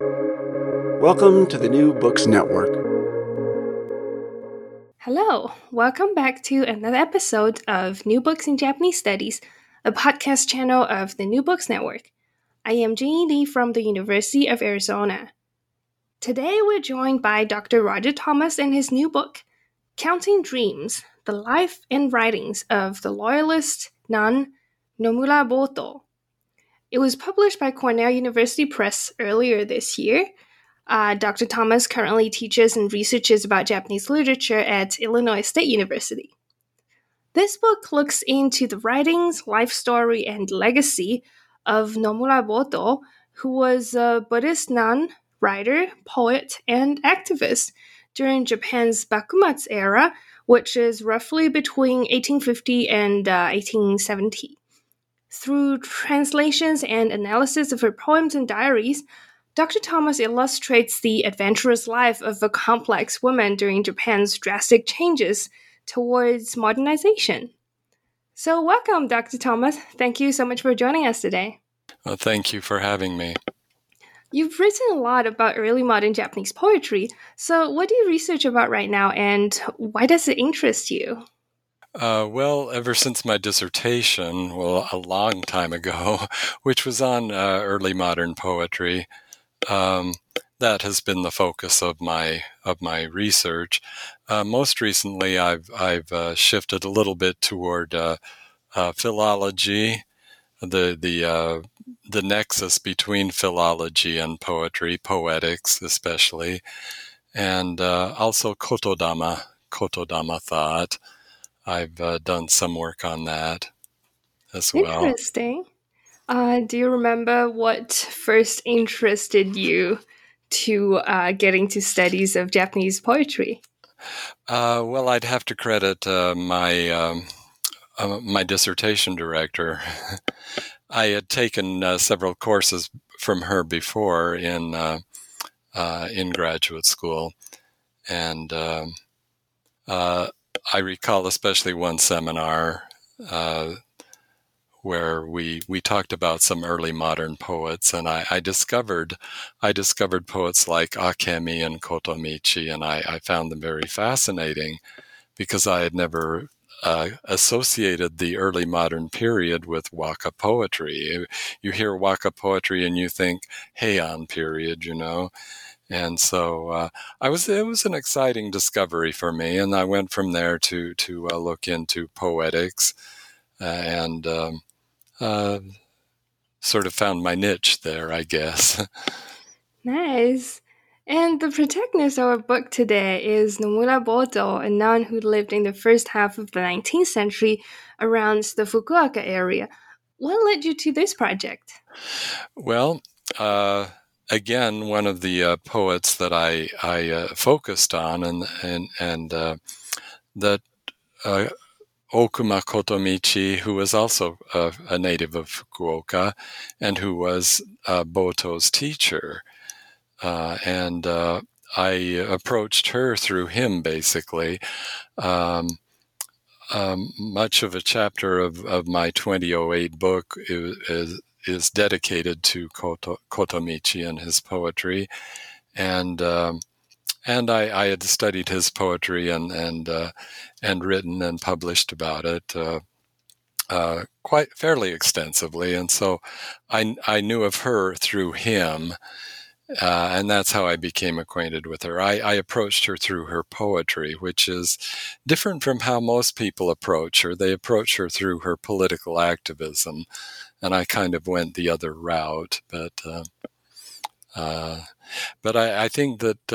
Welcome to the New Books Network. Hello, welcome back to another episode of New Books in Japanese Studies, a podcast channel of the New Books Network. I am Jing Lee from the University of Arizona. Today we're joined by Dr. Roger Thomas and his new book, Counting Dreams The Life and Writings of the Loyalist Nun Nomura Boto. It was published by Cornell University Press earlier this year uh, Dr. Thomas currently teaches and researches about Japanese literature at Illinois State University. This book looks into the writings, life story, and legacy of Nomura Boto, who was a Buddhist nun, writer, poet, and activist during Japan's Bakumatsu era, which is roughly between 1850 and uh, 1870. Through translations and analysis of her poems and diaries, Dr. Thomas illustrates the adventurous life of a complex woman during Japan's drastic changes towards modernization. So, welcome, Dr. Thomas. Thank you so much for joining us today. Well, thank you for having me. You've written a lot about early modern Japanese poetry. So, what do you research about right now, and why does it interest you? Uh, well, ever since my dissertation, well, a long time ago, which was on uh, early modern poetry, um, that has been the focus of my of my research. Uh, most recently, I've I've uh, shifted a little bit toward uh, uh philology, the the the nexus between philology and poetry, poetics especially, and also kotodama, kotodama thought. I've done some work on that as well. Interesting. Uh, do you remember what first interested you to uh, getting to studies of Japanese poetry? Uh, well, I'd have to credit uh, my um, uh, my dissertation director. I had taken uh, several courses from her before in in graduate school, and um, I recall especially one seminar where we we talked about some early modern poets, and I, I discovered I discovered poets like Akemi and Kotomichi, and I, I found them very fascinating because I had never uh, associated the early modern period with Waka poetry. You hear Waka poetry and you think Heian period, you know. And so uh, I was it was an exciting discovery for me, and I went from there to to uh, look into poetics, uh, and um, uh, sort of found my niche there, I guess. nice. And the protagonist of our book today is Nomura Boto, a nun who lived in the first half of the 19th century around the Fukuoka area. What led you to this project? Well, uh, again, one of the uh, poets that I I uh, focused on, and and and uh, that uh, Okuma Kotomichi, who was also a, native of Fukuoka and who was uh, Boto's teacher. Uh, and I approached her through him, basically. Um, um, much of a chapter of, of my 2008 book is, is, is dedicated to Koto, Kotomichi and his poetry. And um, and I, I, had studied his poetry and and uh, and written and published about it uh, uh, quite fairly extensively, and so I I knew of her through him, uh, and that's how I became acquainted with her. I, I, approached her through her poetry, which is different from how most people approach her. They approach her through her political activism, and I kind of went the other route, but. Uh, uh, but I, I, think that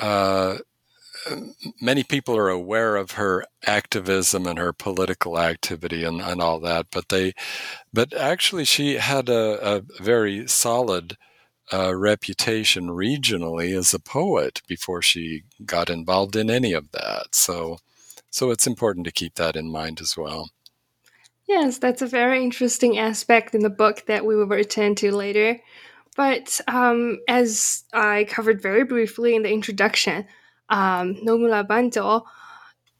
uh, many people are aware of her activism and her political activity and, and all that, but they, but actually she had a, a very solid uh, reputation regionally as a poet before she got involved in any of that. So, so it's important to keep that in mind as well. Yes, that's a very interesting aspect in the book that we will return to later. But um, as I covered very briefly in the introduction, um, Nomura Boto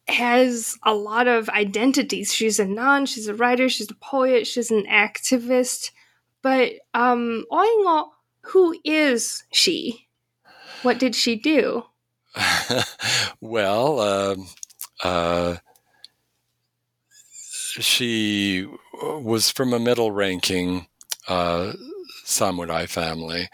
has a lot of identities. She's a nun, she's a writer, she's a poet, she's an activist. But um, all in all, who is she? What did she do? well, uh, uh, she was from a middle ranking uh, samurai family.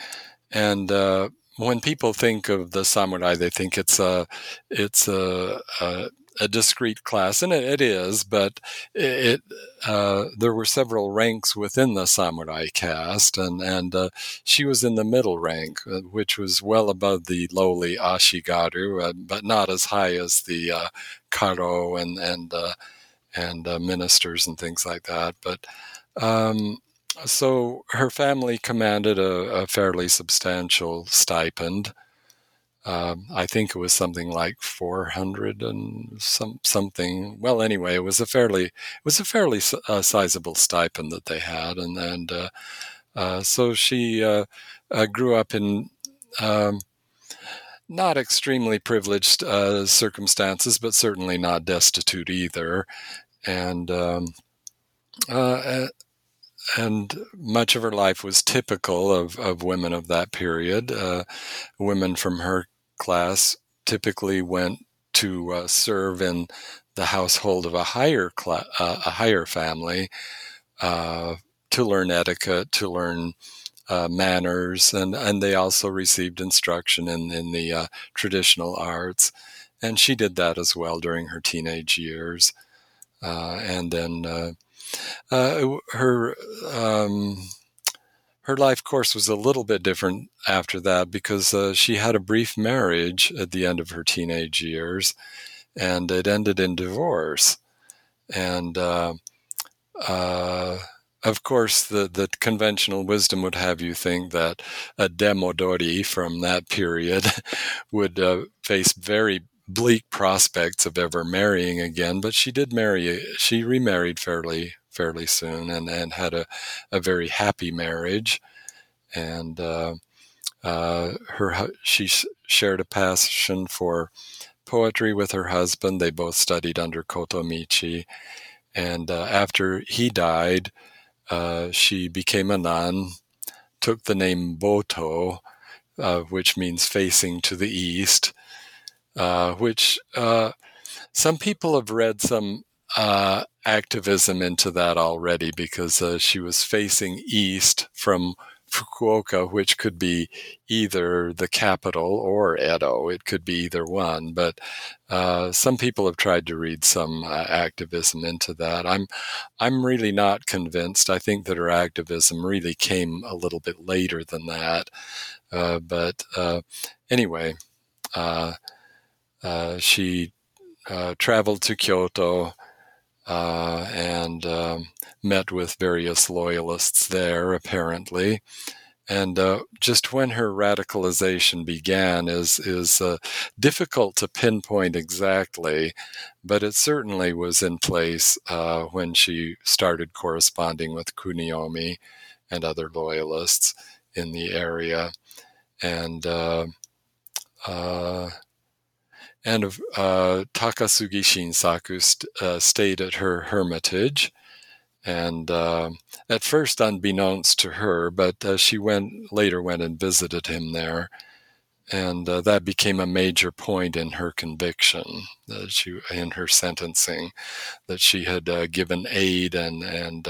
And uh, when people think of the samurai, they think it's a, it's a, a a discrete class, and it, it is, but it, uh, there were several ranks within the samurai caste, and and uh, she was in the middle rank, uh, which was well above the lowly ashigaru, uh, but not as high as the uh, karo and and uh, and ministers and things like that. But um, so her family commanded a, a fairly substantial stipend. Um, I think it was something like 400 and some something. Well, anyway, it was a fairly it was a fairly uh, sizable stipend that they had, and and uh, uh, so she uh, uh, grew up in. Um, not extremely privileged uh, circumstances, but certainly not destitute either, and um, and much of her life was typical of, of women of that period. Uh, women from her class typically went to uh, serve in the household of a higher cl- uh, a higher family uh, to learn etiquette, to learn uh, manners, and and they also received instruction in in the uh, traditional arts, and she did that as well during her teenage years, uh, and then her. Um, her life course was a little bit different after that because uh, she had a brief marriage at the end of her teenage years and it ended in divorce. And uh, uh, of course, the, the conventional wisdom would have you think that a demodori from that period would uh, face very bleak prospects of ever marrying again, but she did marry, she remarried fairly fairly soon and, and had a, a very happy marriage. And uh, uh, her she shared a passion for poetry with her husband. They both studied under Koto Michi. And uh, after he died, uh, she became a nun, took the name Boto, uh, which means facing to the east, uh, which some people have read some uh, activism into that already because uh, she was facing east from Fukuoka, which could be either the capital or Edo. It could be either one, but uh, some people have tried to read some uh, activism into that. I'm, I'm really not convinced. I think that her activism really came a little bit later than that. Uh, but uh, anyway, uh, uh, she traveled to Kyoto uh, and um, met with various loyalists there, apparently. And uh, just when her radicalization began is is uh, difficult to pinpoint exactly, but it certainly was in place uh, when she started corresponding with Kuniomi and other loyalists in the area, and uh, uh, and uh, Takasugi Shinsaku st- uh, stayed at her hermitage. And uh, at first, unbeknownst to her, but uh, she went later went and visited him there, and uh, that became a major point in her conviction, that she in her sentencing, that she had uh, given aid and and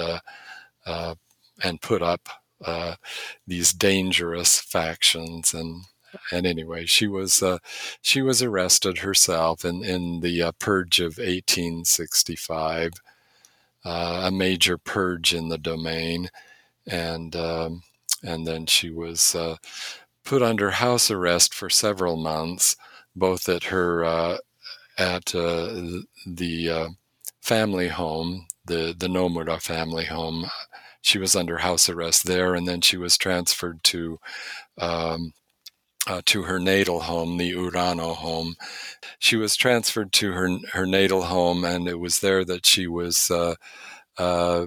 and put up these dangerous factions and and anyway, she was uh, she was arrested herself in in the uh, purge of 1865, uh, a major purge in the domain, and um, and then she was uh, put under house arrest for several months, both at her uh, at uh, the family home, the the Nomura family home, she was under house arrest there, and then she was transferred to um, uh, to her natal home, the Urano home. She was transferred to her her natal home, and it was there that she was uh, uh,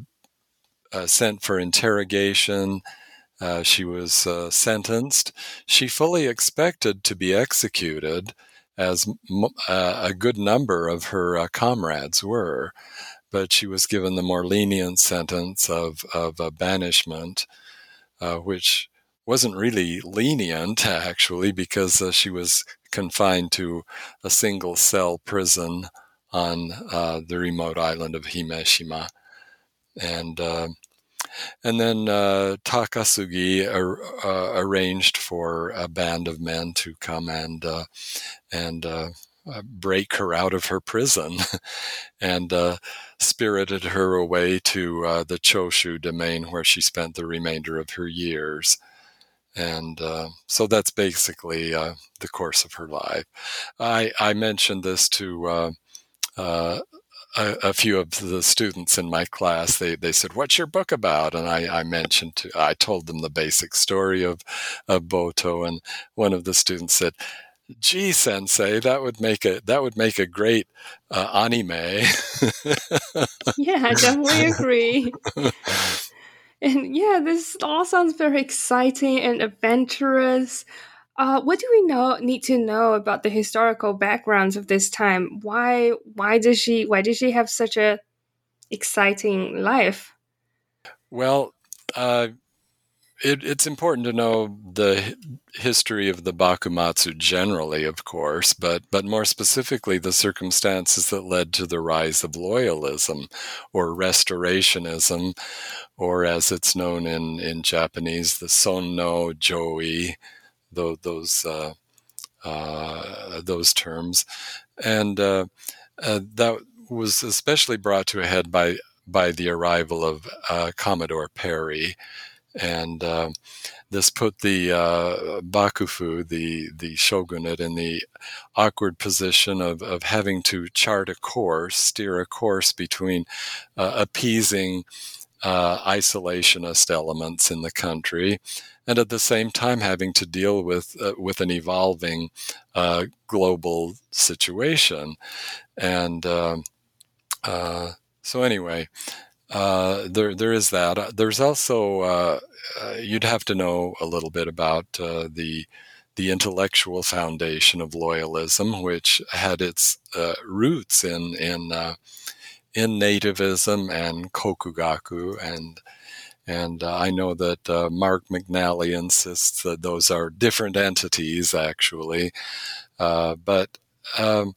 uh sent for interrogation. Uh, she was uh, sentenced. She fully expected to be executed, as a good number of her comrades were, but she was given the more lenient sentence of of banishment, which wasn't really lenient actually because uh, she was confined to a single cell prison on uh, the remote island of Himeshima. And uh, and then uh, Takasugi ar- uh, arranged for a band of men to come and uh, and break her out of her prison, and spirited her away to the Choshu domain where she spent the remainder of her years and uh, so that's basically uh, the course of her life. I, I mentioned this to uh, uh a, a, few of the students in my class. They they said, "What's your book about?" And I, I mentioned to I told them the basic story of of Boto, and one of the students said. Gee, Sensei, that would make a that would make a great uh, anime. yeah, I definitely agree. And yeah, this all sounds very exciting and adventurous. Uh, what do we know need to know about the historical backgrounds of this time? Why why does she why did she have such a exciting life? Well, uh, it, it's important to know the history of the bakumatsu generally, of course, but but more specifically the circumstances that led to the rise of loyalism or restorationism, or as it's known in in Japanese, the sonno joi, those those uh, uh, those terms, and uh, uh, that was especially brought to a head by by the arrival of uh, Commodore Perry and uh, this put the uh, bakufu, the the shogunate, in the awkward position of of having to chart a course, steer a course between uh, appeasing uh, isolationist elements in the country, and at the same time having to deal with uh, with an evolving uh, global situation, and. Um, so anyway, uh, there there is that. Uh, there's also uh, uh, you'd have to know a little bit about uh, the the intellectual foundation of loyalism, which had its roots in in in nativism and kokugaku and and I know that Mark McNally insists that those are different entities, actually. But um,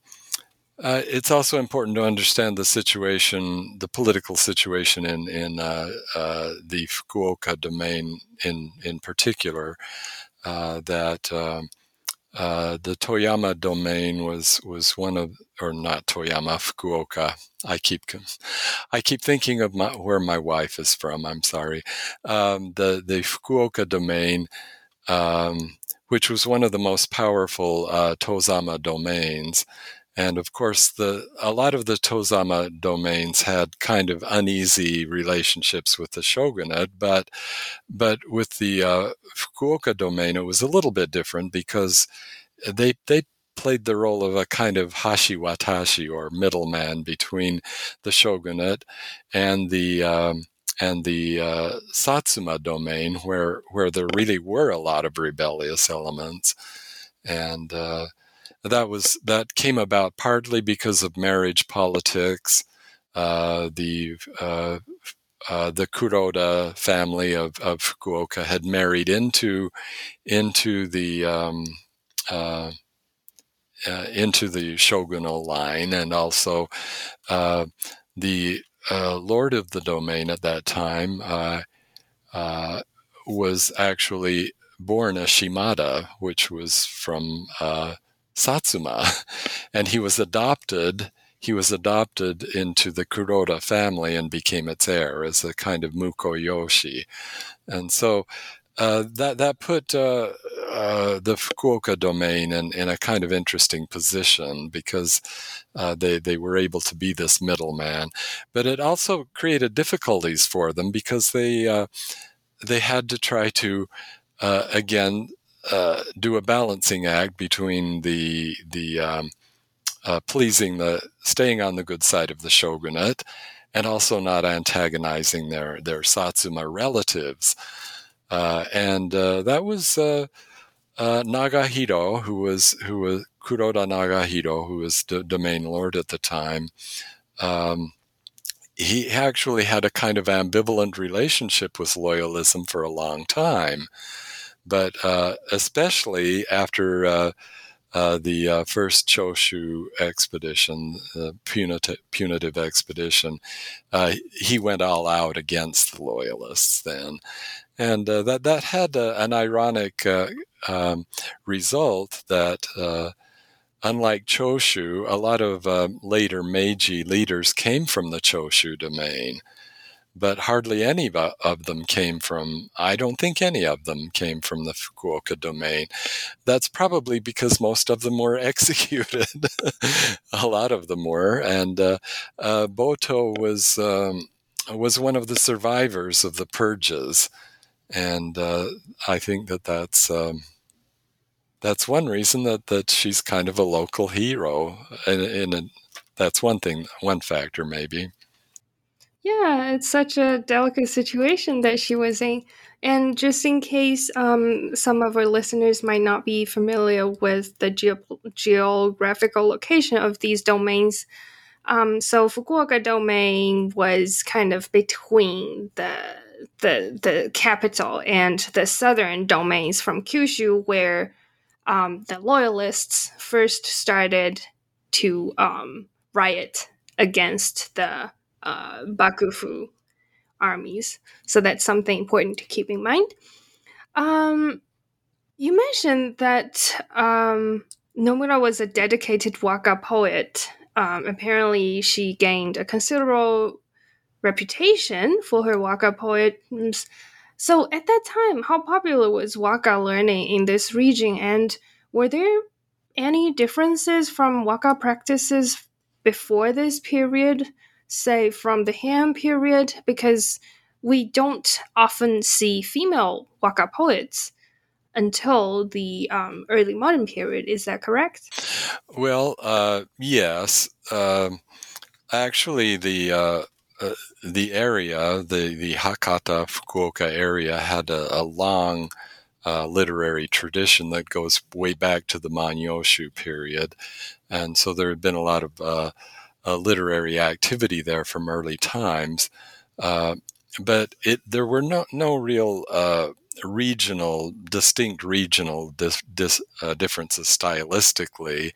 uh, it's also important to understand the situation, the political situation in in uh, uh, the Fukuoka domain in in particular. Uh, that um, uh, the Toyama domain was was one of, or not Toyama, Fukuoka. I keep I keep thinking of my, where my wife is from. I'm sorry. Um, the the Fukuoka domain. Um, which was one of the most powerful uh, Tozama domains, and of course, the a lot of the Tozama domains had kind of uneasy relationships with the shogunate, but but with the uh, Fukuoka domain, it was a little bit different because they they played the role of a kind of hashiwatashi or middleman between the shogunate and the um, and the uh, Satsuma domain, where where there really were a lot of rebellious elements, and uh, that was that came about partly because of marriage politics. Uh, the uh, uh, the Kuroda family of, of Fukuoka had married into into the um, uh, uh, into the shogunal line, and also uh, the lord of the domain at that time was actually born a Shimazu, which was from Satsuma, and he was adopted. He was adopted into the Kuroda family and became its heir as a kind of mukoyoshi, and so uh, that that put uh, uh, the Fukuoka domain in, in a kind of interesting position because uh, they they were able to be this middleman, but it also created difficulties for them because they uh, they had to try to uh, do a balancing act between the the um, pleasing the staying on the good side of the shogunate and also not antagonizing their their Satsuma relatives. Uh, and uh, that was uh, uh, Nagahiro, who was who was Kuroda Nagahiro, who was the domain lord at the time. Um, he actually had a kind of ambivalent relationship with loyalism for a long time, but uh, especially after uh, uh, the uh, first Choshu expedition, the punitive, punitive expedition, uh, he went all out against the loyalists then, and uh, that that had an ironic uh, um, result that. Uh, unlike Choshu, a lot of later Meiji leaders came from the Choshu domain but hardly any of them came from, I don't think any of them came from the Fukuoka domain. That's probably because most of them were executed. a lot of them were. And uh, uh, Boto was, um, was one of the survivors of the purges. And uh, I think that that's. Um, that's one reason that, that she's kind of a local hero, and, and that's one thing, one factor maybe. Yeah, it's such a delicate situation that she was in. And just in case um, some of our listeners might not be familiar with the geo- geographical location of these domains, um, so Fukuoka domain was kind of between the the the capital and the southern domains from Kyushu, where um, the loyalists first started to um, riot against the uh, Bakufu armies. So that's something important to keep in mind. Um, you mentioned that um, Nomura was a dedicated waka poet. Um, apparently, she gained a considerable reputation for her waka poems. So, at that time, how popular was waka learning in this region, and were there any differences from waka practices before this period say from the Heian period because we don't often see female waka poets until the um, early modern period. Is that correct? Well, uh, yes. Um, actually, the uh, uh, the area, the the Hakata Fukuoka area, had a, a long uh, literary tradition that goes way back to the Manyoshu period, and so there had been a lot of uh, uh, literary activity there from early times. Uh, but it there were no no real uh, regional distinct regional dis, dis, uh, differences stylistically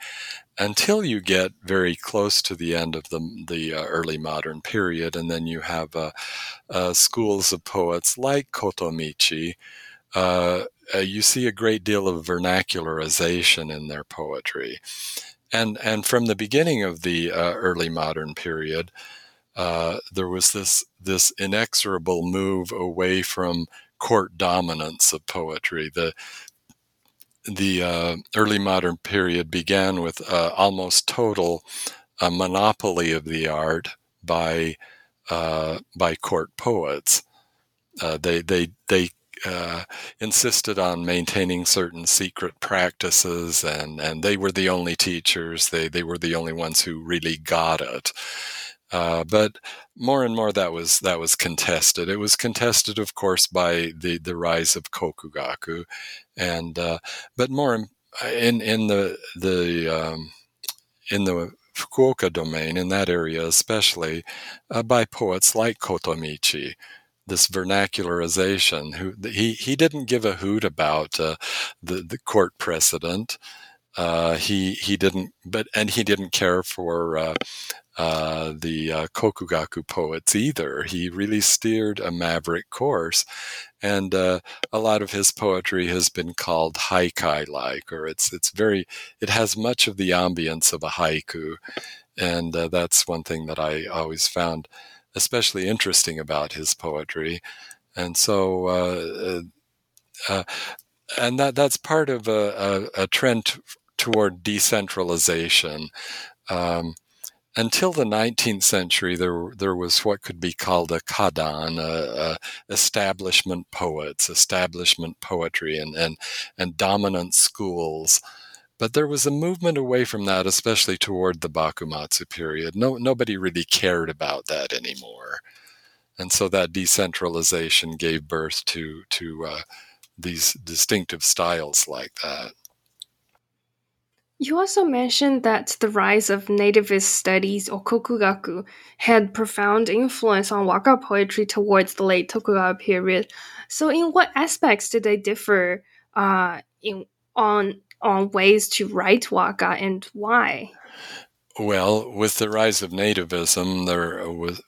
until you get very close to the end of the the uh, early modern period, and then you have uh, schools of poets like Kotomichi. you see a great deal of vernacularization in their poetry and and from the beginning of the uh, early modern period, uh, there was this this inexorable move away from court dominance of poetry. The the uh, early modern period began with uh, almost total uh, monopoly of the art by uh, by court poets. they they they uh, insisted on maintaining certain secret practices, and, and they were the only teachers. They they were the only ones who really got it. Uh, but more and more that was that was contested. It was contested, of course, by the, the rise of kokugaku, and uh, but more in in the the um, in the Fukuoka domain in that area, especially uh, by poets like Kotomichi, this vernacularization. Who he he didn't give a hoot about uh, the the court precedent. Uh, he he didn't, but and he didn't care for uh, uh, the uh, Kokugaku poets either. He really steered a maverick course, and uh, a lot of his poetry has been called haikai-like, or it's it's very it has much of the ambience of a haiku, and that's one thing that I always found especially interesting about his poetry. And so, uh, uh, and that that's part of a, a, a trend t- toward decentralization. Um, until the 19th century, there there was what could be called a kadan, a, a establishment poets, establishment poetry, and, and and dominant schools. But there was a movement away from that, especially toward the Bakumatsu period. No, nobody really cared about that anymore, and so that decentralization gave birth to to uh, these distinctive styles like that. You also mentioned that the rise of nativist studies or kokugaku had profound influence on waka poetry towards the late Tokugawa period. So, in what aspects did they differ uh, in on on ways to write waka and why? Well, with the rise of nativism, there was,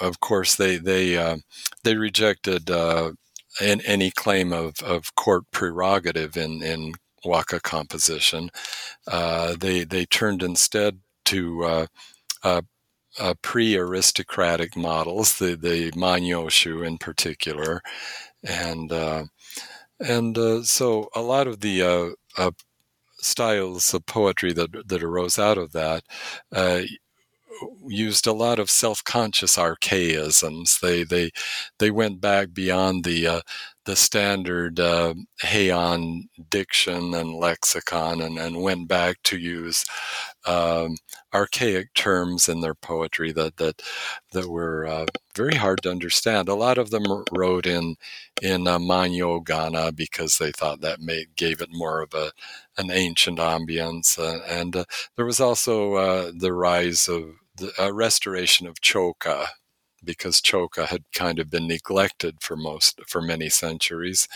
of course, they they uh, they rejected uh, any claim of, of court prerogative in in waka composition. Uh, they they turned instead to uh, uh, uh pre-aristocratic models, the the manyoshu in particular, and uh, and uh, so a lot of the styles of poetry that that arose out of that used a lot of self-conscious archaisms. They they they went back beyond the uh, the standard uh, Heian diction and lexicon, and, and went back to use um, archaic terms in their poetry that that that were uh, very hard to understand. A lot of them wrote in in uh, Manyo Gana because they thought that made, gave it more of a an ancient ambience, uh, and uh, there was also uh, the rise of the uh, restoration of choka because choka had kind of been neglected for most for many centuries.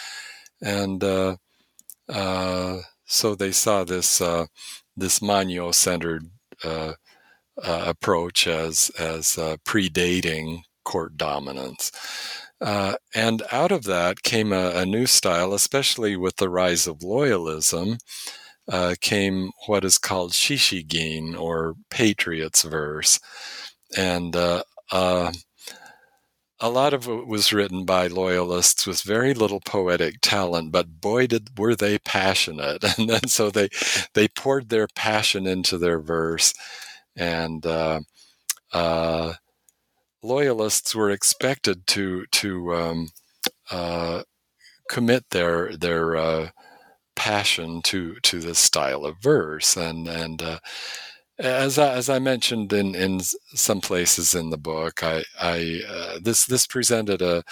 And uh, uh, so they saw this uh, this manyo centered uh, uh, approach as as uh, predating court dominance. And out of that came a, a, new style especially with the rise of loyalism uh, came what is called shishigin or patriots verse, and uh, uh, a lot of it was written by loyalists with very little poetic talent, but boy did were they passionate, and then so they they poured their passion into their verse, and uh, uh, loyalists were expected to to um, uh, commit their their passion to to this style of verse. And and uh, as I, as I mentioned in in some places in the book I I uh, this this presented a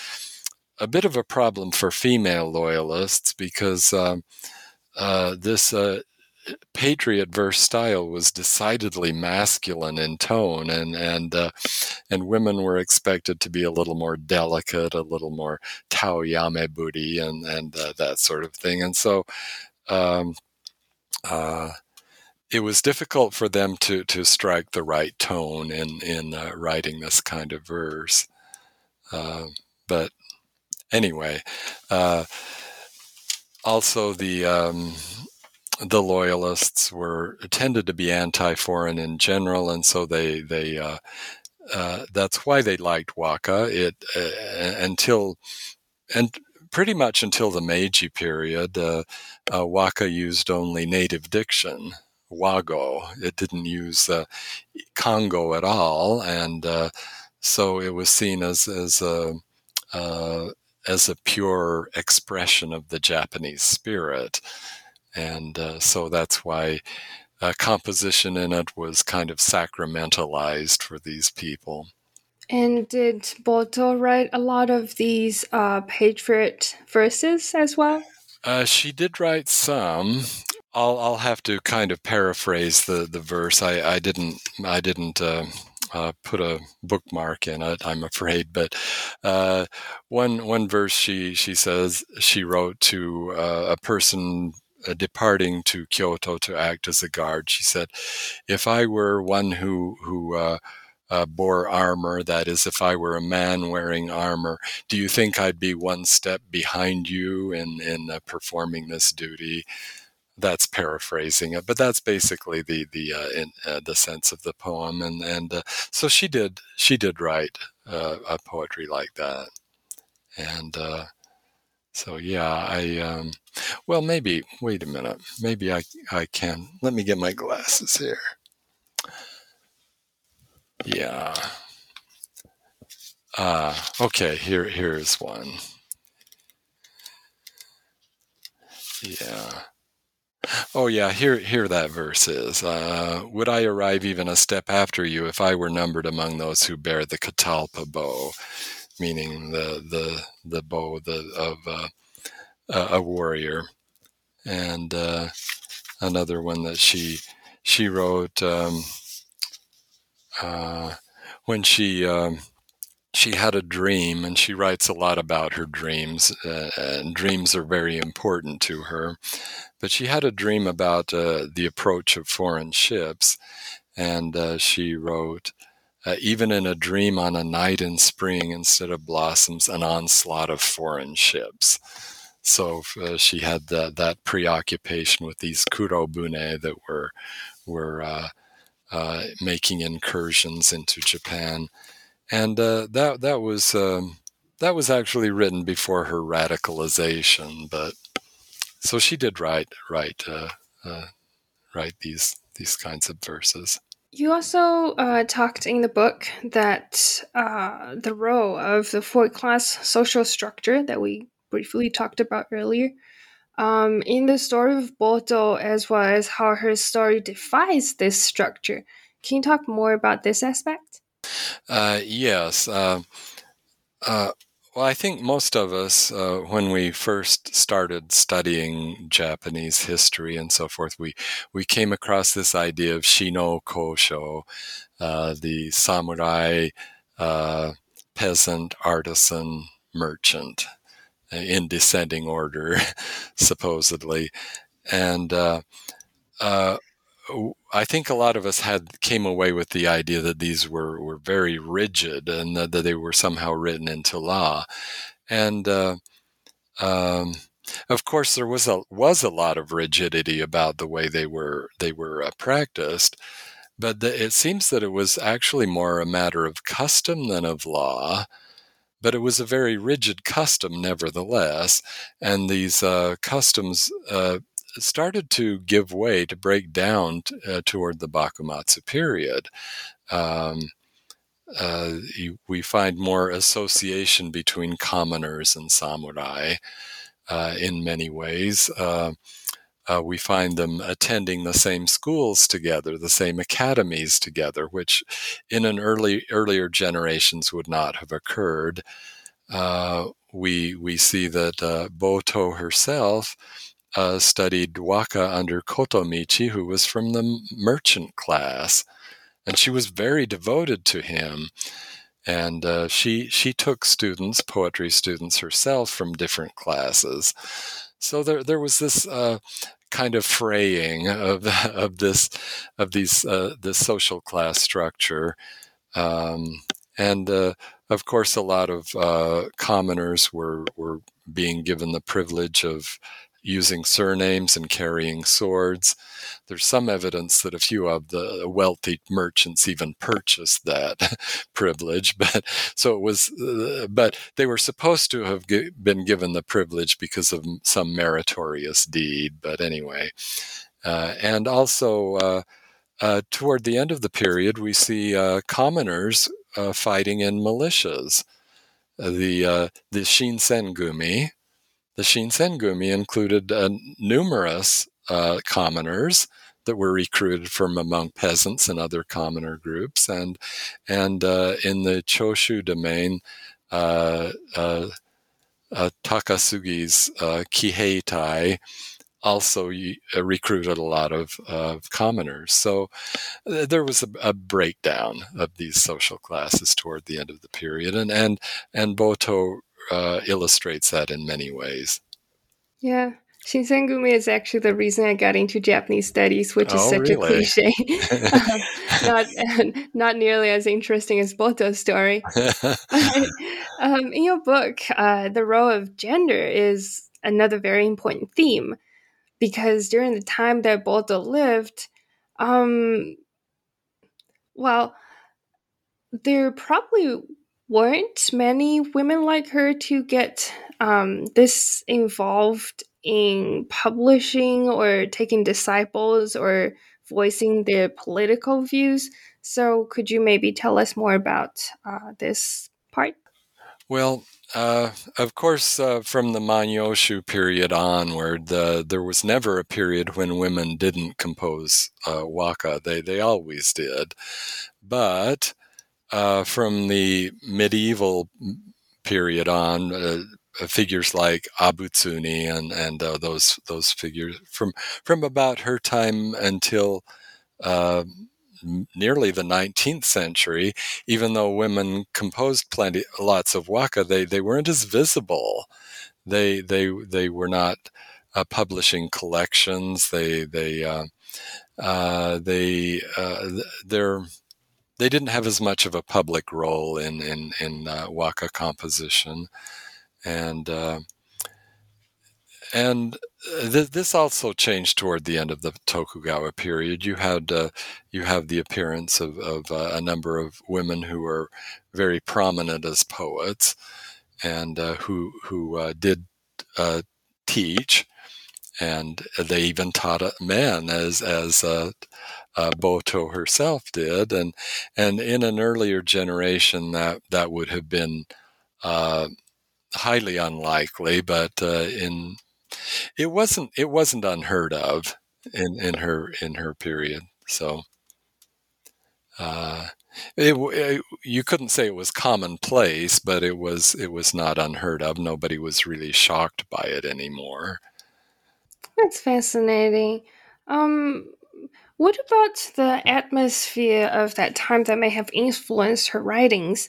a bit of a problem for female loyalists because um, uh, this uh, patriot verse style was decidedly masculine in tone, and and uh, and women were expected to be a little more delicate, a little more taoyame buri, and and uh, that sort of thing. And so, um, uh, it was difficult for them to to strike the right tone in in uh, writing this kind of verse. Uh, but anyway, uh, also the um, the loyalists were tended to be anti-foreign in general, and so they they uh, uh, that's why they liked Waka. It uh, until and pretty much until the Meiji period, Waka used only native diction. Wago. It didn't use uh, Kango at all, and so it was seen as as a as a pure expression of the Japanese spirit and uh, so that's why uh, composition in it was kind of sacramentalized for these people. And did Boto write a lot of these uh, patriot verses as well? Uh, she did write some. I'll I'll have to kind of paraphrase the, the verse. I, I didn't I didn't uh, uh, put a bookmark in it. I'm afraid, but uh, one one verse she she says she wrote to uh, a person uh, departing to Kyoto to act as a guard, she said, "If I were one who who uh, bore armor, that is, if I were a man wearing armor, do you think I'd be one step behind you in in performing this duty?" That's paraphrasing it, but that's basically the the uh, in, uh, the sense of the poem, and and so she did she did write a poetry like that, and so yeah, I um, well maybe wait a minute, maybe I I can. Let me get my glasses here. Yeah. Uh, okay, here here's one. Yeah. Oh yeah, here here that verse is. Uh, Would I arrive even a step after you if I were numbered among those who bear the catalpa bow, meaning the the the bow the, of uh, a warrior, and uh, another one that she she wrote um, uh, when she. Um, she had a dream, and she writes a lot about her dreams, uh, and dreams are very important to her. But she had a dream about uh, the approach of foreign ships, and uh, she wrote, uh, even in a dream on a night in spring, instead of blossoms, an onslaught of foreign ships. So uh, she had that, that preoccupation with these kurobune that were were uh, making incursions into Japan and uh, that that was um, that was actually written before her radicalization. But so she did write write uh, uh, write these these kinds of verses. You also uh, talked in the book that uh, the role of the four class social structure that we briefly talked about earlier um, in the story of Boto, as well as how her story defies this structure. Can you talk more about this aspect? Uh, yes. Uh, uh, well, I think most of us, uh, when we first started studying Japanese history and so forth, we, we came across this idea of Shino Kosho, uh, the samurai, uh, peasant, artisan, merchant, in descending order, supposedly. And I think a lot of us had came away with the idea that these were, were very rigid and that, that they were somehow written into law. And uh, um, of course, there was a was a lot of rigidity about the way they were they were uh, practiced, but the, it seems that it was actually more a matter of custom than of law. But it was a very rigid custom, nevertheless, and these uh, customs uh, started to give way, to break down t- uh, toward the Bakumatsu period. Um, uh, we find more association between commoners and samurai uh, in many ways. Uh, uh, we find them attending the same schools together, the same academies together, which in an early earlier generations would not have occurred. Uh, we we see that Boto herself uh, studied waka under Kotomichi, who was from the merchant class, and she was very devoted to him. And uh, she she took students, poetry students herself, from different classes. So there there was this uh, kind of fraying of of this of these uh, this social class structure, um, and uh, of course a lot of uh, commoners were were being given the privilege of using surnames and carrying swords. There's some evidence that a few of the wealthy merchants even purchased that privilege, but so it was, uh, but they were supposed to have g- been given the privilege because of some meritorious deed. But anyway, uh, and also uh, uh toward the end of the period, we see uh, commoners uh, fighting in militias. the the Shinsengumi, the Shinsengumi included uh, numerous uh, commoners that were recruited from among peasants and other commoner groups, and and uh, in the Choshu domain, uh, uh, uh, Takasugi's uh, Kiheitai also recruited a lot of, of commoners. So there was a, a, breakdown of these social classes toward the end of the period, and and and Boto uh, illustrates that in many ways. Yeah. Shinsengumi is actually the reason I got into Japanese studies, which is oh, such really? a cliche. um, not not nearly as interesting as Boto's story. um, in your book, uh, the role of gender is another very important theme because during the time that Boto lived, um, well, there probably weren't many women like her to get um, this involved in publishing or taking disciples or voicing their political views. So, could you maybe tell us more about uh, this part? Well, uh, of course, uh, from the Manyoshu period onward, there was never a period when women didn't compose uh, waka. They they always did, but uh, from the medieval period on, uh, figures like Abutsuni and and uh, those those figures from from about her time until uh, nearly the 19th century, even though women composed plenty lots of waka, they they weren't as visible. They they they were not uh, publishing collections. They they uh, uh, they uh, they're they didn't have as much of a public role in in in uh, waka composition, and uh, and uh, th- this also changed toward the end of the Tokugawa period. You had uh, you have the appearance of, of uh, a number of women who were very prominent as poets, and uh, who who uh, did uh, teach, and they even taught men as as Boto herself did, and and in an earlier generation that that would have been highly unlikely, but in it wasn't it wasn't unheard of in in her in her period. So uh, it, it, you couldn't say it was commonplace, but it was it was not unheard of. Nobody was really shocked by it anymore. That's fascinating. Um, what about the atmosphere of that time that may have influenced her writings?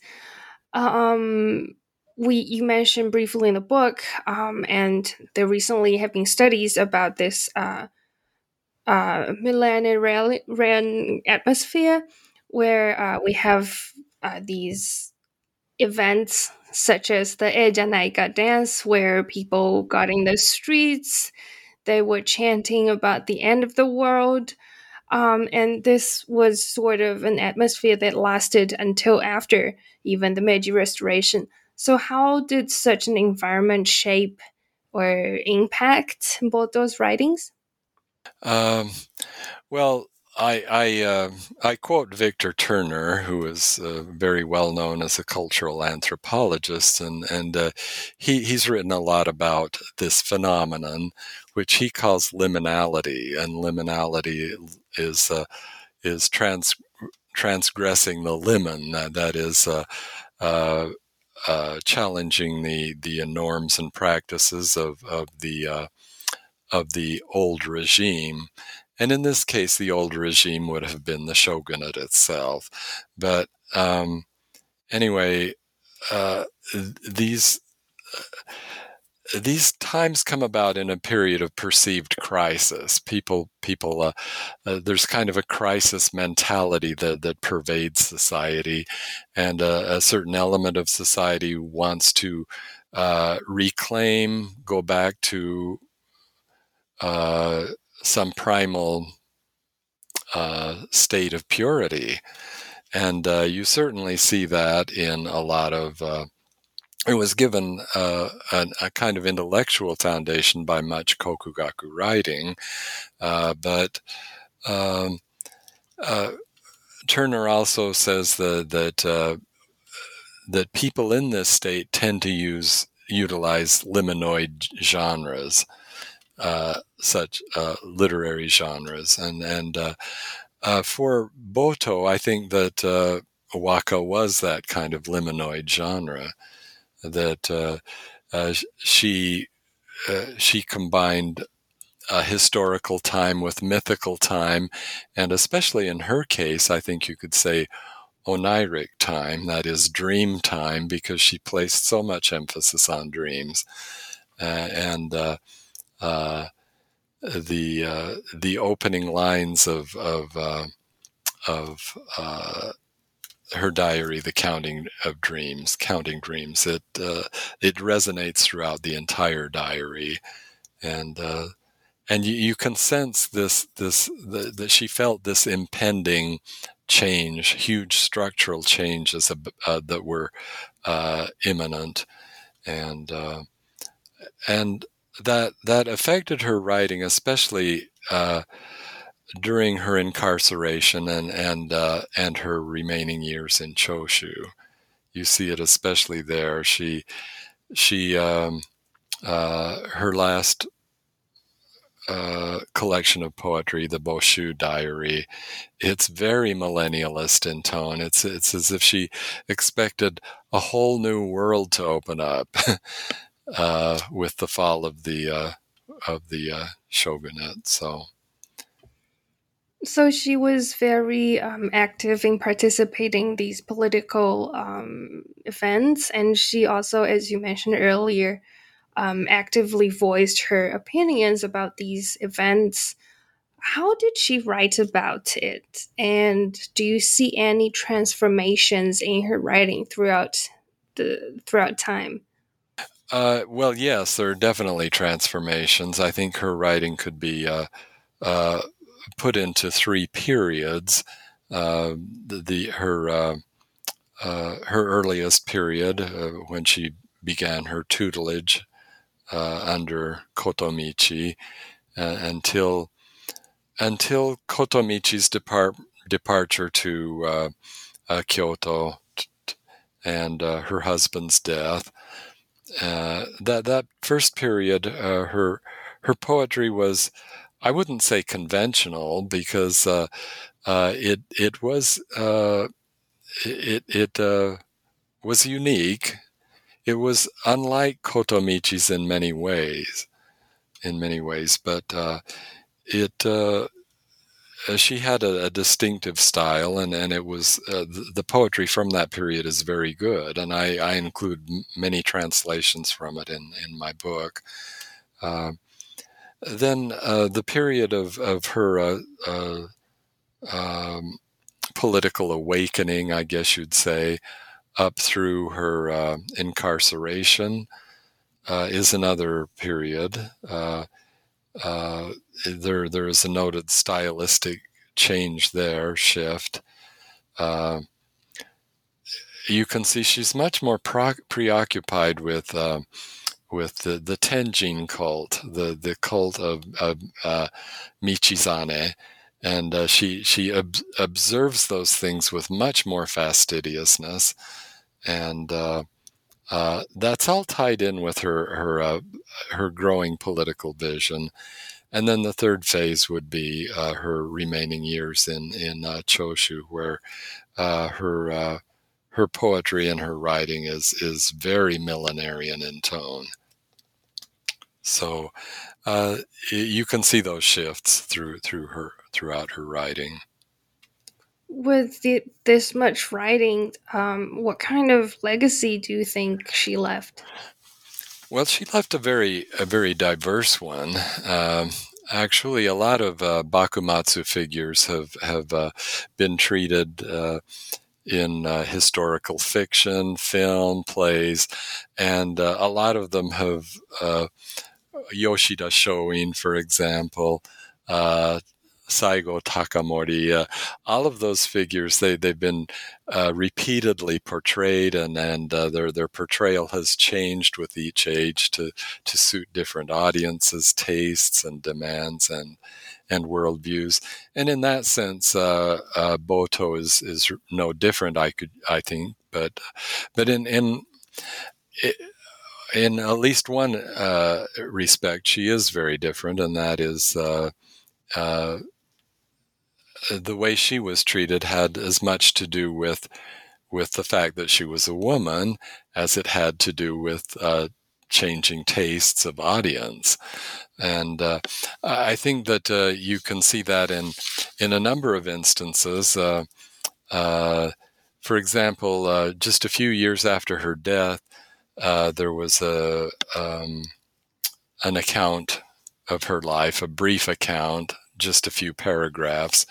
Um, we you mentioned briefly in the book, um, and there recently have been studies about this uh, uh, millenarian atmosphere, where uh, we have uh, these events such as the Eejanaika dance, where people got in the streets, they were chanting about the end of the world. Um, and this was sort of an atmosphere that lasted until after even the Meiji Restoration. So, how did such an environment shape or impact both those writings? Um, well, I I, uh, I, quote Victor Turner, who is uh, very well known as a cultural anthropologist, and and uh, he he's written a lot about this phenomenon, which he calls liminality, and liminality is uh, is trans transgressing the limen, that is. Uh, uh, uh, challenging the the norms and practices of of the uh, of the old regime. And in this case, the old regime would have been the shogunate itself. But um, anyway, uh, these these times come about in a period of perceived crisis. People, people, uh, uh, there's kind of a crisis mentality that that pervades society, and uh, a certain element of society wants to uh, reclaim, go back to uh, some primal uh, state of purity, and you certainly see that in a lot of it was given uh, a, a, kind of intellectual foundation by much Kokugaku writing, uh, but um, uh, Turner also says that that uh, that people in this state tend to use utilize liminoid genres, uh, such uh, literary genres, and and for Boto, I think that waka was that kind of liminoid genre that uh, uh, she uh, she combined a historical time with mythical time, and especially in her case, I think you could say oniric time, that is dream time, because she placed so much emphasis on dreams, uh, and uh, uh, the the opening lines of of of her diary, "The Counting of Dreams," "Counting Dreams." It uh, it resonates throughout the entire diary, and uh, and you, you, can sense this this the, that she felt this impending change, huge structural changes uh, that were uh, imminent, and uh, and that that affected her writing, especially uh, during her incarceration and and uh, and her remaining years in Choshu. You see it especially there. She she um, uh, her last uh, collection of poetry, the Boshu Diary. It's very millennialist in tone. It's it's as if she expected a whole new world to open up uh, with the fall of the uh, of the uh, shogunate. So. So she was very um, active in participating in these political um, events, and she also, as you mentioned earlier, um, actively voiced her opinions about these events. How did she write about it? And do you see any transformations in her writing throughout the throughout time? Uh, well, yes, there are definitely transformations. I think her writing could be uh, uh, put into three periods. Uh, the, the, her uh, uh, her earliest period when she began her tutelage under Kotomichi until until Kotomichi's depart, departure to Kyoto and her husband's death. That that first period, her her poetry was I wouldn't say conventional because uh, uh, it it was uh, it it uh, was unique. It was unlike Kotomichi's in many ways, in many ways, but uh, it uh, she had a, a, distinctive style, and, and it was the, the, poetry from that period is very good, and I, I include many translations from it in in my book. Then uh, the period of, of her uh, uh, um, political awakening, I guess you'd say, up through her uh, incarceration uh, is another period. Uh, there, there is a noted stylistic change there, shift. you can see she's much more pro- preoccupied with with the, the Tenjin cult, the, the cult of, of uh, Michizane. And uh, she, she ob- observes those things with much more fastidiousness. And uh, uh that's all tied in with her, her, uh, her growing political vision. And then the third phase would be uh, her remaining years in, in Choshu, where her her poetry and her writing is is very millenarian in tone. So uh, you can see those shifts through through her throughout her writing. With the, this much writing, um, what kind of legacy do you think she left? Well, she left a very a very diverse one. Um, actually, a lot of uh, bakumatsu figures have have uh, been treated uh, in uh, historical fiction, film, plays, and uh, a lot of them have uh, Yoshida Shoin, for example, uh, Saigo Takamori, uh, all of those figures, they, they've been uh, repeatedly portrayed and, and uh, their, their portrayal has changed with each age to, to suit different audiences, tastes and demands and, and worldviews. And in that sense, uh, uh, Boto is, is no different, I could, I think, but, but in, in, in at least one uh, respect, she is very different, and that is uh, uh, the way she was treated had as much to do with with the fact that she was a woman as it had to do with uh, changing tastes of audience. And uh, I think that uh, you can see that in in a number of instances. for example, just a few years after her death, uh, there was a um, an account of her life, a brief account, just a few paragraphs.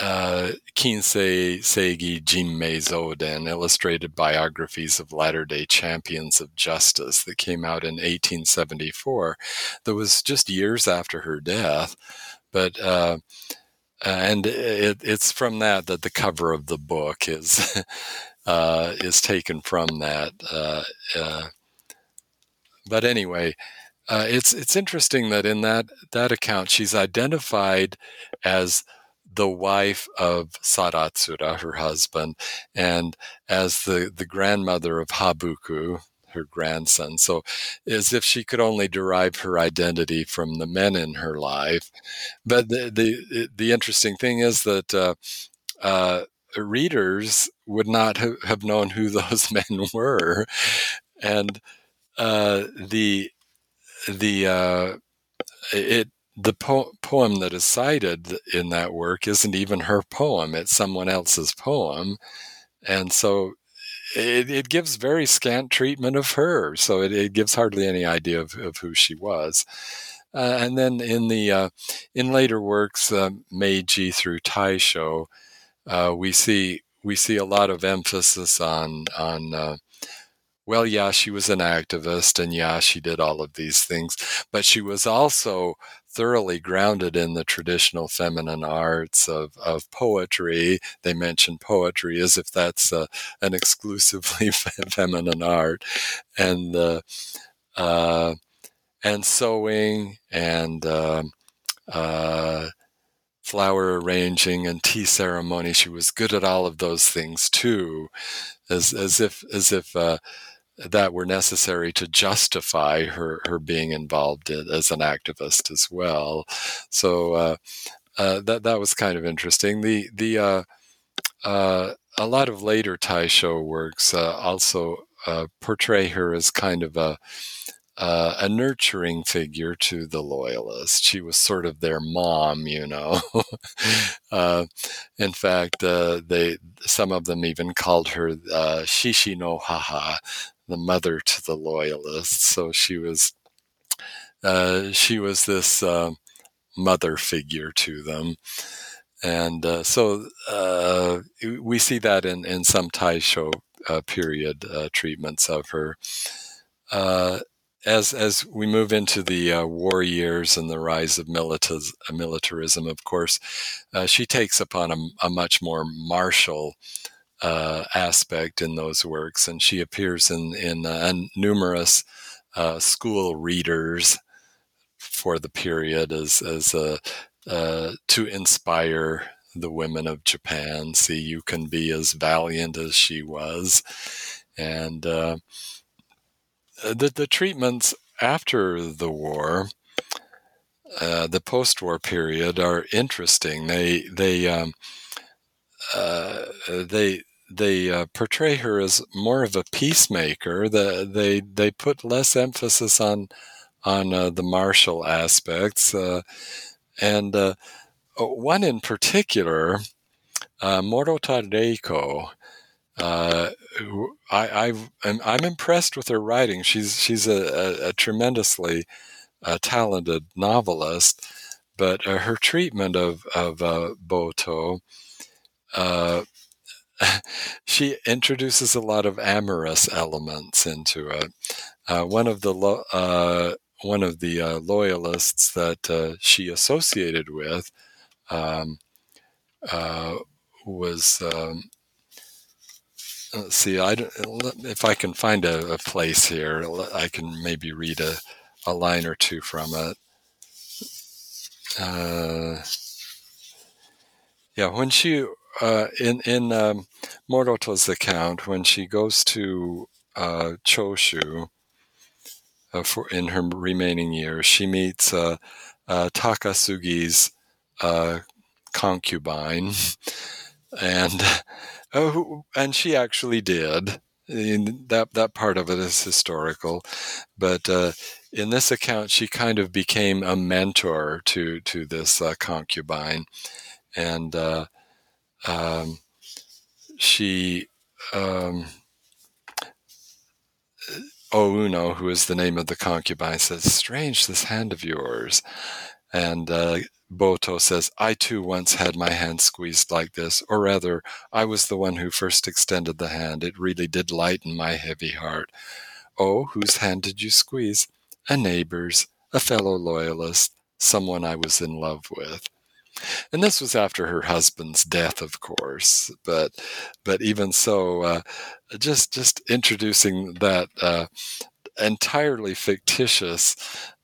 Uh, Kinsei Seigi Jinmei Zoden, illustrated biographies of Latter day Champions of Justice, that came out in 1874. That was just years after her death, but uh, and it, it's from that that the cover of the book is uh, is taken from that. Uh, uh, but anyway, uh, it's it's interesting that in that that account she's identified as the wife of Sadatsura, her husband, and as the, the grandmother of Habuku, her grandson. So, as if she could only derive her identity from the men in her life. But the the, the interesting thing is that uh, uh, readers would not have known who those men were, and uh, the the uh, it the po- poem that is cited in that work isn't even her poem; it's someone else's poem, and so it, it gives very scant treatment of her. So it, it gives hardly any idea of, of who she was. Uh, and then in the uh, in later works, uh, Meiji through Taisho, uh, we see we see a lot of emphasis on on uh, well, yeah, she was an activist, and yeah, she did all of these things, but she was also thoroughly grounded in the traditional feminine arts of, of poetry. They mention poetry as if that's uh, an exclusively feminine art, and uh, uh, and sewing and um, uh, flower arranging and tea ceremony. She was good at all of those things too, as as if as if uh, that were necessary to justify her, her being involved in, as an activist as well. So uh, uh, that that was kind of interesting. The the uh, uh a lot of later Taisho works uh, also uh, portray her as kind of a uh, a nurturing figure to the loyalists. She was sort of their mom, you know. uh, in fact, uh, they some of them even called her Shishi no Haha, the mother to the loyalists. So she was uh, she was this uh, mother figure to them. And uh, so uh, we see that in, in some Taisho uh, period uh, treatments of her. as as we move into the war years and the rise of militarism, of course, she takes upon a, a much more martial uh, aspect in those works, and she appears in in uh, numerous uh, school readers for the period as as uh, uh, to inspire the women of Japan. See, you can be as valiant as she was, and uh, the the treatments after the war. Uh, the post-war period are interesting. They they um, uh, they they uh, portray her as more of a peacemaker. The, they they put less emphasis on on uh, the martial aspects, uh, and uh, one in particular, uh, Morota Reiko. Uh, I, am I'm impressed with her writing. She's she's a, a, a tremendously uh, talented novelist, but her treatment of of Boto she introduces a lot of amorous elements into it. Uh, one of the lo- uh, one of the uh, loyalists that uh, she associated with um, uh, was. Um, let's see, I if I can find a, a, place here, I can maybe read a, a line or two from it. Uh, yeah, when she uh, in in um, Moroto's account, when she goes to uh, Choshu uh, for in her remaining years, she meets uh, uh, Takasugi's uh, concubine, and oh, and she actually did. that that part of it is historical, but in this account, she kind of became a mentor to to this concubine, and um, she um, Ouno, who is the name of the concubine, says, "Strange this hand of yours." And uh, Boto says, "I too once had my hand squeezed like this, or rather, I was the one who first extended the hand. It really did lighten my heavy heart." Oh, whose hand did you squeeze? A neighbor's, a fellow loyalist, someone I was in love with. And this was after her husband's death, of course. But but even so, uh, just just introducing that uh, entirely fictitious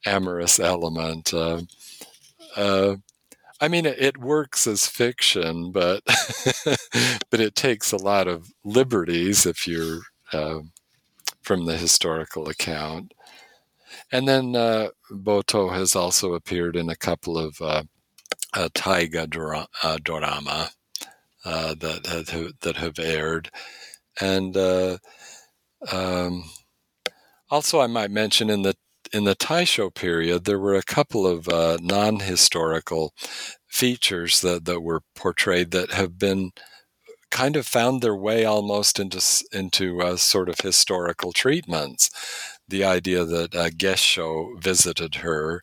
amorous element. Uh, uh I mean, it, works as fiction, but but it takes a lot of liberties if you're uh, from the historical account. And then uh, Boto has also appeared in a couple of uh, taiga dra- uh, drama uh, that have, that have aired, and uh, um, also I might mention in the in the Taisho period there were a couple of uh, non-historical features that that were portrayed that have been kind of found their way almost into into uh, sort of historical treatments. The idea that uh, Gesho visited her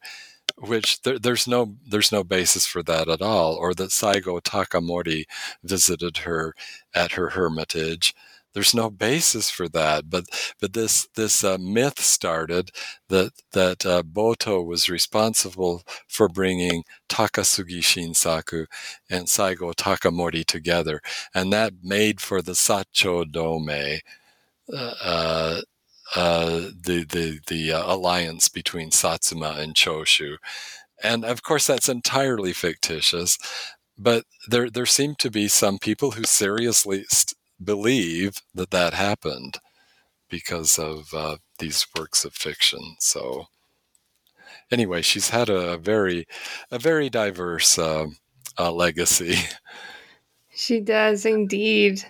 which there, there's no there's no basis for that at all, or that Saigo Takamori visited her at her hermitage. There's no basis for that, but but this this uh, myth started that that uh, Boto was responsible for bringing Takasugi Shinsaku and Saigo Takamori together, and that made for the Satcho Domei. Uh, uh the the the uh, alliance between Satsuma and Choshu, and of course that's entirely fictitious. But there there seem to be some people who seriously st- believe that that happened because of uh, these works of fiction. So anyway, she's had a very a very diverse uh, uh, legacy. She does indeed.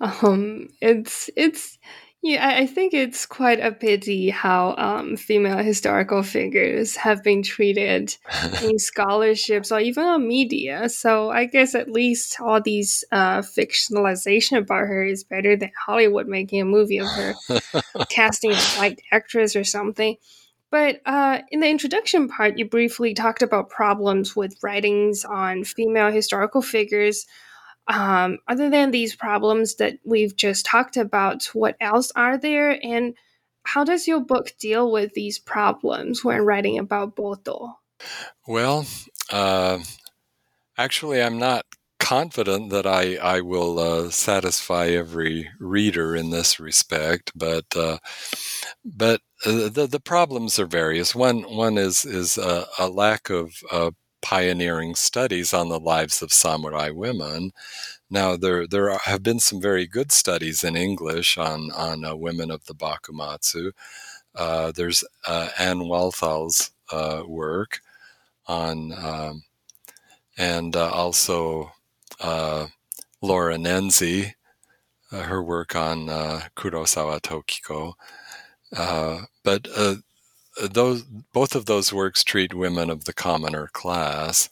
Um, it's it's yeah, I think it's quite a pity how um, female historical figures have been treated in scholarships or even on media. So I guess at least all these uh, fictionalization about her is better than Hollywood making a movie of her, casting a white actress or something. But uh, in the introduction part, you briefly talked about problems with writings on female historical figures um, other than these problems that we've just talked about, what else are there? And how does your book deal with these problems when writing about Boto? Well, uh, actually, I'm not confident that I, I will uh, satisfy every reader in this respect, but uh, but uh, the the problems are various. One one is is a, a lack of uh, pioneering studies on the lives of samurai women. Now, there there are, have been some very good studies in English on on uh, women of the Bakumatsu. Uh, there's uh, Anne Walthall's uh, work on, um, and uh, also uh, Laura Nenzi, her work on Kurosawa Tokiko. but those both of those works treat women of the commoner class,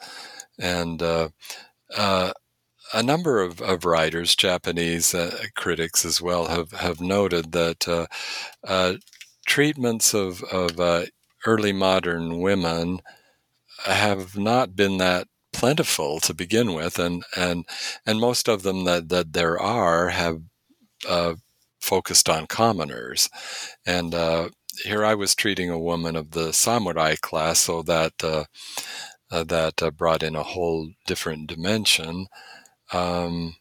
and uh, uh, a number of, of writers, Japanese uh, critics as well, have have noted that uh, uh, treatments of of uh, early modern women have not been that plentiful to begin with, and and and most of them that that there are have focused on commoners, and here I was treating a woman of the samurai class, so that uh, uh, that uh, brought in a whole different dimension. Um,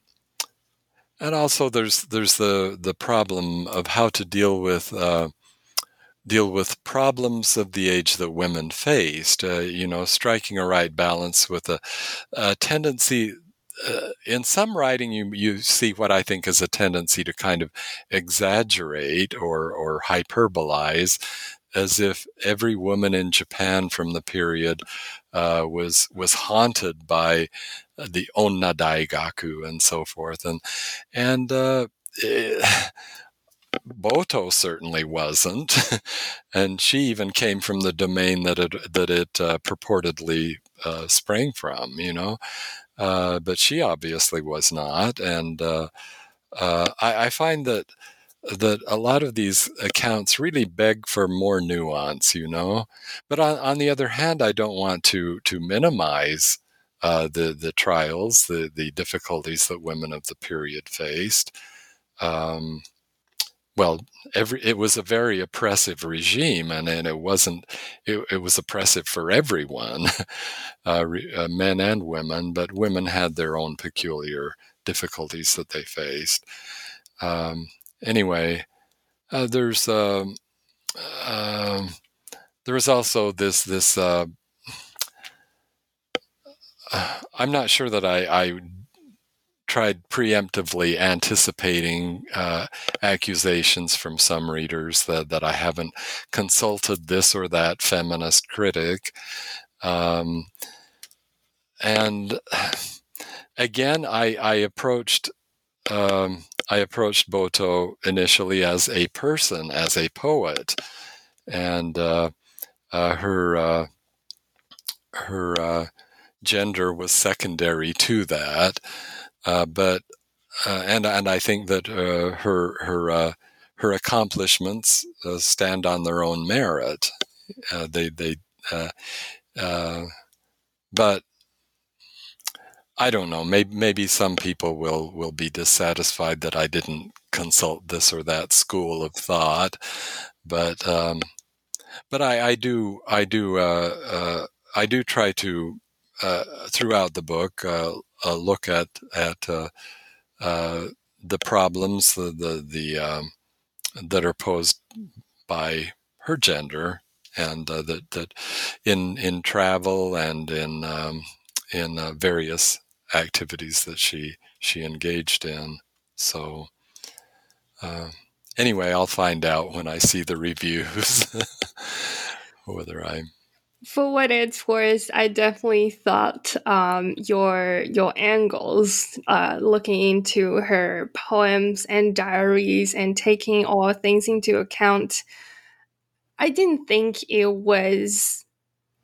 and also, there's there's the the problem of how to deal with uh, deal with problems of the age that women faced. Uh, you know, striking a right balance with a, a tendency uh, in some writing, you you see what I think is a tendency to kind of exaggerate or or hyperbolize, as if every woman in Japan from the period uh, was was haunted by the onna daigaku and so forth, and and. Uh, eh, Boto certainly wasn't, and she even came from the domain that it that it uh, purportedly uh, sprang from. You know, uh, but she obviously was not. And uh, uh, I, I, find that that a lot of these accounts really beg for more nuance, you know. But on, on the other hand, I don't want to to minimize uh, the the trials, the the difficulties that women of the period faced. Um, well, every it was a very oppressive regime, and, and it wasn't it, it was oppressive for everyone, uh, re, uh, men and women, but women had their own peculiar difficulties that they faced. Um, anyway, uh, there's um, um, there was also this this. Uh, I'm not sure that I, I tried preemptively anticipating uh, accusations from some readers that, that I haven't consulted this or that feminist critic. Um, and again, I, I approached um, I approached Boto initially as a person, as a poet, and uh, uh, her uh, her uh, gender was secondary to that. Uh, but uh, and and I think that her her her accomplishments stand on their own merit. they they but I don't know. Maybe maybe some people will will be dissatisfied that I didn't consult this or that school of thought, but um, but I, I do I do uh, uh, I do try to uh, throughout the book uh, uh, look at at uh, the problems the the, the um, that are posed by her gender and that that in in travel and in um, in various activities that she she engaged in. So uh, anyway, I'll find out when I see the reviews whether I'm. For what it's worth, I definitely thought um, your your angles, uh, looking into her poems and diaries and taking all things into account, I didn't think it was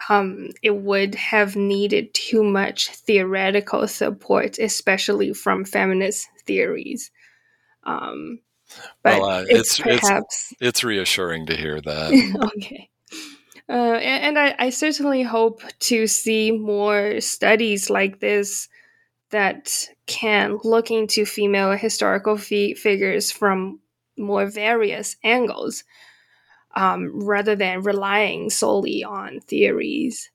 um, it would have needed too much theoretical support, especially from feminist theories. Um, but well, uh, it's, it's, perhaps it's, it's, reassuring to hear that. okay. Uh, and, and I, I, certainly hope to see more studies like this that can look into female historical fi- figures from more various angles um, rather than relying solely on theories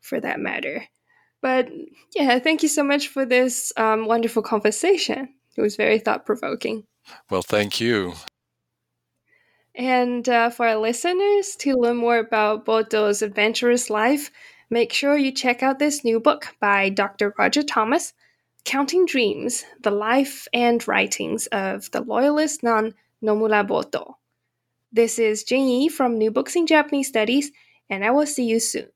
for that matter. But yeah, thank you so much for this um, wonderful conversation. It was very thought provoking. Well, thank you. And uh, for our listeners, to learn more about Boto's adventurous life, make sure you check out this new book by Dr. Roger Thomas, Counting Dreams The Life and Writings of the Loyalist Nun Nomura Boto. This is Jing Yi from New Books in Japanese Studies, and I will see you soon.